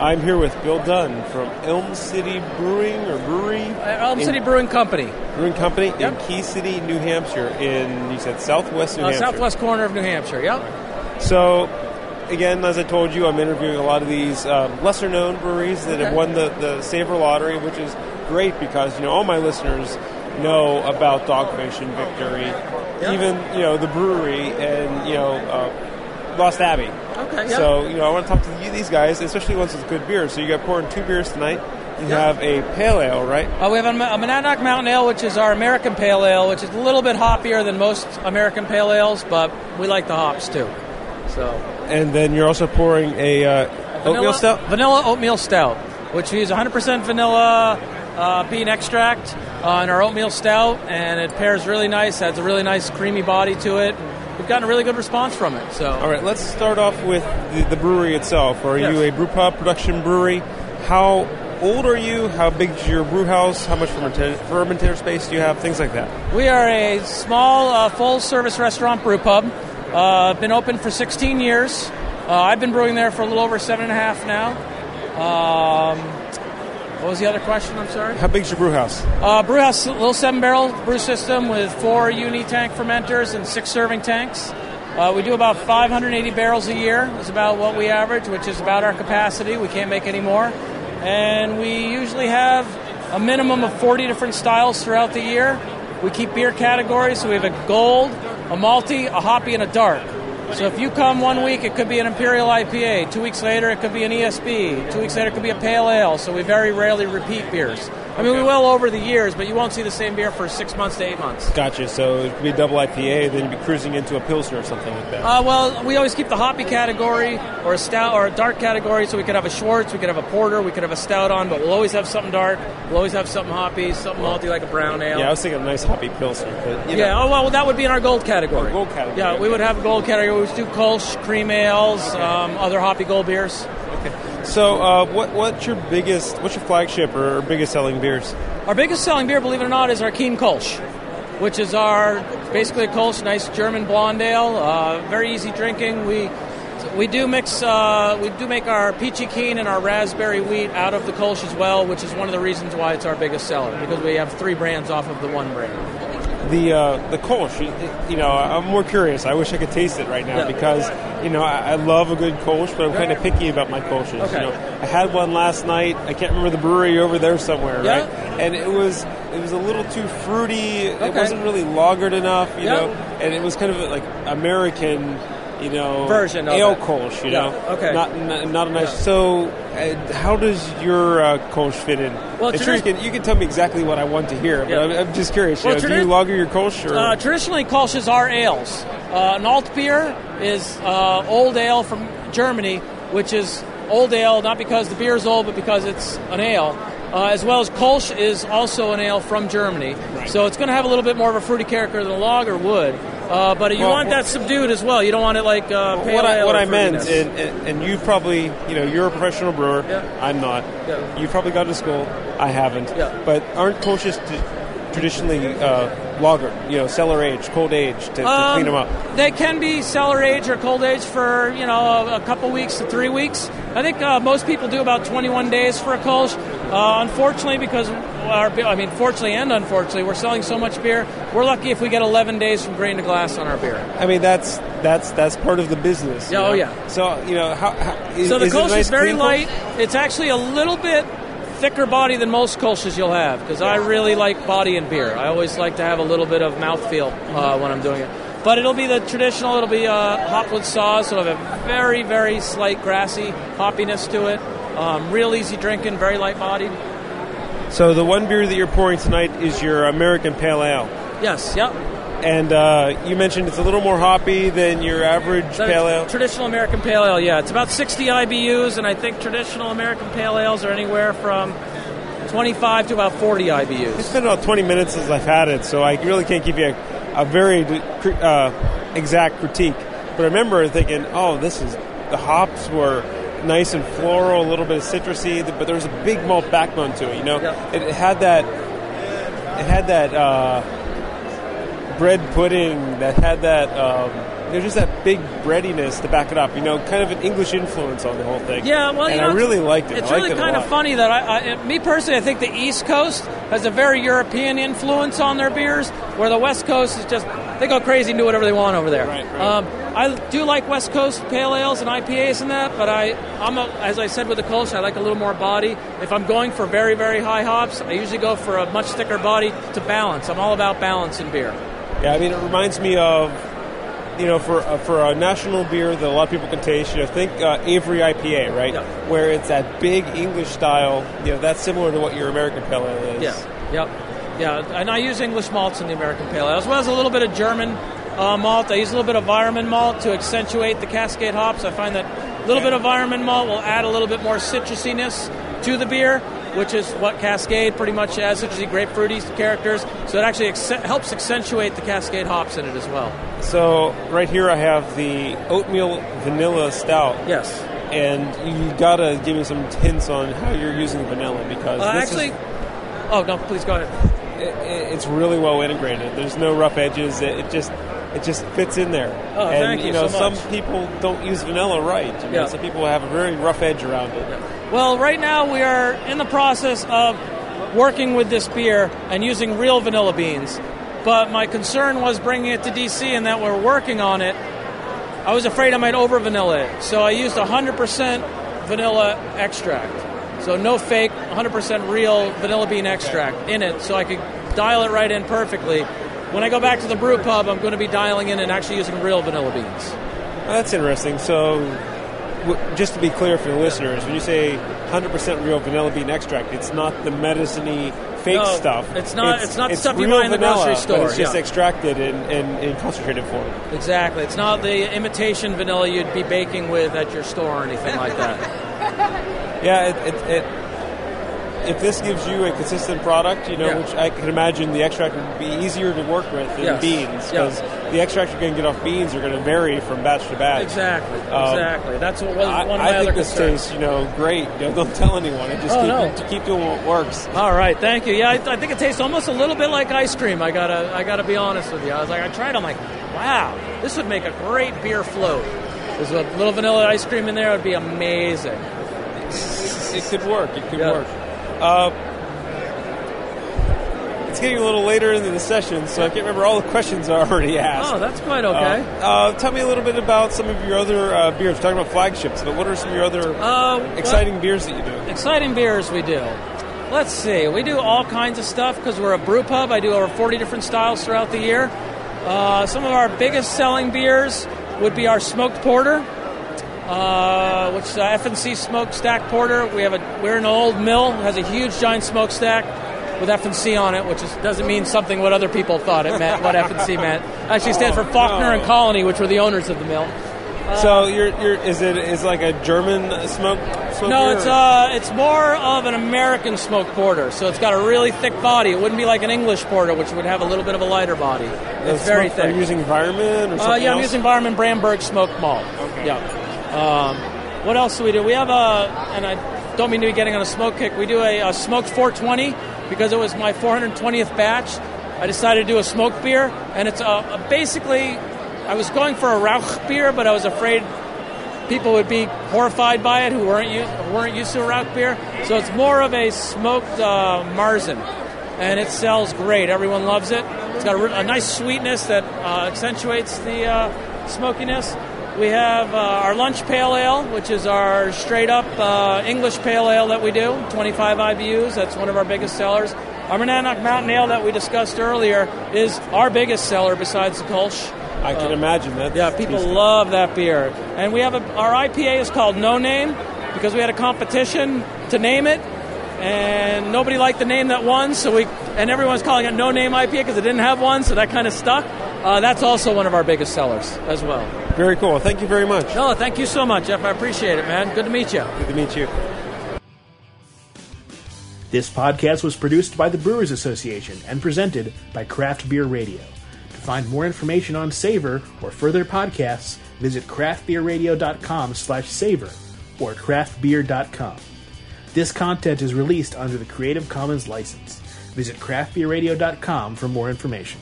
I'm here with Bill Dunn from Elm City Brewing or Brewery. Uh, Elm in- City Brewing Company, Brewing Company Yep. in Key City, New Hampshire. In you said Southwest New uh, Hampshire. southwest corner of New Hampshire. Yep. So, again, as I told you, I'm interviewing a lot of these um, lesser-known breweries that have won the, the Savor Lottery, which is great because you know all my listeners know about Dogfish and Victory, even you know the brewery and you know uh, Lost Abbey. Okay. Yeah. So you know I want to talk to you, these guys, especially ones with good beer. So you got pouring two beers tonight. You Yeah. have a pale ale, right? Uh, we have a, a Monadnock Mountain Ale, which is our American Pale Ale, which is a little bit hoppier than most American Pale Ales, but we like the hops too. So And then you're also pouring a uh, oatmeal vanilla, stout. vanilla oatmeal stout, which we use 100% vanilla uh, bean extract uh, in our oatmeal stout, and it pairs really nice. Has a really nice creamy body to it. We've gotten a really good response from it. So All right, let's start off with the, the brewery itself. Are Yes. you a brew pub production brewery? How old are you? How big is your brew house? How much fermenta- fermentator space do you have? Things like that. We are a small, uh, full-service restaurant brew pub. Uh, been open for 16 years. Uh, I've been brewing there for a little over seven and a half now. Um, what was the other question? I'm sorry. How big's your brew house? Uh, brew house, little seven-barrel brew system with four uni-tank fermenters and six serving tanks. Uh, we do about 580 barrels a year. Is about what we average, which is about our capacity. We can't make any more, and we usually have a minimum of 40 different styles throughout the year. We keep beer categories, so we have a gold, a malty, a hoppy, and a dark. So if you come one week, it could be an imperial IPA. Two weeks later, it could be an ESB. Two weeks later, it could be a pale ale. So we very rarely repeat beers. I mean, we will over the years, but you won't see the same beer for six months to eight months. Gotcha. So it could be a double IPA, then you'd be cruising into a Pilsner or something like that. Uh, well, we always keep the hoppy category or a stout or a dark category, so we could have a Schwarz, we could have a porter, we could have a stout on, but we'll always have something dark. We'll always have something hoppy, something malty like a brown ale. yeah, I was thinking a nice hoppy Pilsner. But, you Yeah, know, oh well, that would be in our gold category. Oh, gold category, Yeah, we would have a gold category. We would do Kolsch, cream ales, um, other hoppy gold beers. So uh, what, what's your biggest, what's your flagship or biggest selling beers? Our biggest selling beer, believe it or not, is our Keen Kolsch, which is our basically a Kolsch, nice German blonde ale, uh, very easy drinking. We we do mix, uh, we do make our peachy keen and our raspberry wheat out of the Kolsch as well, which is one of the reasons why it's our biggest seller because we have three brands off of the one brand. The uh, the Kolsch, you- know, I'm more curious. I wish I could taste it right now Yeah. because you know I, I love a good Kolsch, but I'm kind of picky about my Kolsches. Okay. You know, I had one last night. I can't remember the brewery over there somewhere, Yeah. right? And it was it was a little too fruity. Okay. It wasn't really lagered enough, you Yeah. know. And it was kind of like American. You know, Version of ale it. Kolsch, you Yeah, know, okay. not not, not a nice. Yeah. So, uh, how does your uh, Kolsch fit in? Well, sure you tradi- can you can tell me exactly what I want to hear, but Yeah. I'm, I'm just curious. Well, you know, do you lager your Kolsch or Uh, traditionally, Kolsches are ales. Uh, an alt beer is uh, old ale from Germany, which is old ale not because the beer is old, but because it's an ale. Uh, as well as Kolsch is also an ale from Germany, so it's going to have a little bit more of a fruity character than a lager would. Uh, but you Well, want that subdued as well. You don't want it like uh, pale what I, ale what I meant, and, and, and you probably, you know, you're a professional brewer. Yeah. I'm not. Yeah. You probably gone to school. I haven't. Yeah. But aren't t- traditionally uh, lager, you know, cellar aged, cold aged to, to Um, clean them up? They can be cellar age or cold age for you know a, a couple weeks to three weeks. I think uh, most people do about 21 days for a Kolsch. Uh, unfortunately, because our I mean, fortunately and unfortunately, we're selling so much beer. We're lucky if we get 11 days from grain to glass on our beer. I mean, that's that's that's part of the business. Yeah, oh, know? yeah. So you know, how, how is, So the is Kolsch nice is very Kolsch? light. It's actually a little bit thicker body than most Kolsches you'll have because I really like body in beer. I always like to have a little bit of mouthfeel uh, when I'm doing it. But it'll be the traditional. It'll be uh, hopwood Saaz. It'll have a very, very slight grassy hoppiness to it. Um, real easy drinking, very light bodied. So the one beer that you're pouring tonight is your American Pale Ale. Yes, yep. And uh, you mentioned it's a little more hoppy than your average So pale ale. Traditional American Pale Ale, yeah. It's about 60 IBUs, and I think traditional American Pale Ales are anywhere from 25 to about 40 IBUs. It's been about 20 minutes since I've had it, so I really can't give you a, a very uh, exact critique. But I remember thinking, oh, this is the hops were nice and floral, a little bit of citrusy, but there was a big malt backbone to it. You know, Yeah. it, it had that. It had that uh, bread pudding that had that um, there's just that big breadiness to back it up. You know, kind of an English influence on the whole thing. Yeah, well, and you know, I really liked it. It's liked really it kind of funny that I, I, me personally, I think the East Coast has a very European influence on their beers, where the West Coast is just they go crazy and do whatever they want over there. Right, right. Um, I do like West Coast pale ales and IPAs and that, but I, I'm a, as I said with the Kolsch, I like a little more body. If I'm going for very, very high hops, I usually go for a much thicker body to balance. I'm all about balance in beer. Yeah, I mean, it reminds me of, you know, for uh, for a national beer that a lot of people can taste. You know, think uh, Avery IPA, right? Yeah. Where it's that big English style. You know, that's similar to what your American pale ale is. Yeah. Yep. Yeah, and I use English malts in the American Pale Ale, as well as a little bit of German uh, malt. I use a little bit of Weyermann malt to accentuate the Cascade hops. I find that a little bit of Weyermann malt will add a little bit more citrusiness to the beer, which is what Cascade pretty much has, such as the grapefruity characters. So it actually ex- helps accentuate the Cascade hops in it as well. So right here I have the oatmeal vanilla stout. Yes. And you gotta give me some hints on how you're using vanilla because Uh, actually, is, oh no, please go ahead. it, it- it's really well integrated. There's no rough edges. It, it just it just fits in there. Oh, and thank you you know, so some people don't use vanilla right. You know, Yeah. some people have a very rough edge around it. Well, right now we are in the process of working with this beer and using real vanilla beans. But my concern was bringing it to DC and that we're working on it. I was afraid I might over vanilla it. So I used 100% vanilla extract. So no fake, 100% real vanilla bean extract in it so I could dial it right in perfectly. When I go back to the brew pub, I'm going to be dialing in and actually using real vanilla beans. That's interesting. So, just to be clear for the listeners, when you say 100% real vanilla bean extract, it's not the medicine-y fake No, stuff. it's not- it's not the stuff you buy in the vanilla, grocery store, it's just yeah. extracted in, in, in concentrated form. Exactly. It's not the imitation vanilla you'd be baking with at your store or anything like that. Yeah, it, it, it, if this gives you a consistent product, you know, Yeah. which I can imagine the extract would be easier to work with than Yes. beans, Yes. The extract you're going to get off beans are going to vary from batch to batch. Exactly. Um, exactly. That's what was I, one of I my other think this concerns. tastes, you know, great. Know, don't tell anyone. And just Oh, keep, no. to keep doing what works. All right, thank you. Yeah, I, I think it tastes almost a little bit like ice cream. I gotta, I gotta be honest with you. I was like, I tried. I'm like, wow, this would make a great beer float. There's a little vanilla ice cream in there. It would be amazing. It could work. It could Yeah. work. Uh, it's getting a little later into the session, so I can't remember all the questions I already asked. Oh, that's quite okay. Uh, uh, tell me a little bit about some of your other uh, beers. We're talking about flagships, but what are some of your other Uh, exciting beers that you do? exciting beers we do. Let's see. We do all kinds of stuff because we're a brew pub. I do over 40 different styles throughout the year. Uh, some of our biggest selling beers would be our smoked porter, uh, which is a FNC smokestack porter. We have a we're an old mill has a huge giant smokestack with FNC on it, which is, doesn't mean something what other people thought it meant. What FNC meant actually stands for Faulkner no. and Colony, which were the owners of the mill. so you're, you're is it is like a German smoke? smoke No, it's uh, it's more of an American smoke porter. So it's got a really thick body. It wouldn't be like an English porter, which would have a little bit of a lighter body. It's uh, very smoke- Are thick. you using environment or Uh, something yeah, I'm using Barman Bamberg smoked malt. Okay. Yeah. Um, what else do we do? We have a, and I don't mean to be getting on a smoke kick. We do a, a smoked 420 because it was my 420th batch. I decided to do a smoked beer, and it's a, a basically. I was going for a Rauch beer, but I was afraid people would be horrified by it who weren't u- who weren't used to a Rauch beer. So it's more of a smoked uh, Marzen, and it sells great. Everyone loves it. It's got a, a nice sweetness that uh, accentuates the uh, smokiness. We have uh, our lunch pale ale, which is our straight up uh, English pale ale that we do, 25 IBUs. That's one of our biggest sellers. Our Monadnock Mountain Ale that we discussed earlier is our biggest seller besides the Kolsch. I can imagine that. Yeah, people love that beer. And we have a, our IPA is called No Name because we had a competition to name it, and nobody liked the name that won. So we and everyone's calling it No Name IPA because it didn't have one, so that kind of stuck. Uh, that's also one of our biggest sellers as well. Very cool. Thank you very much. No, thank you so much, Jeff. I appreciate it, man. Good to meet you. Good to meet you. This podcast was produced by the Brewers Association and presented by Craft Beer Radio. To find more information on Savor or further podcasts, visit craftbeerradio.com slash savor or craftbeer.com. This content is released under the Creative Commons license. Visit craftbeerradio.com for more information.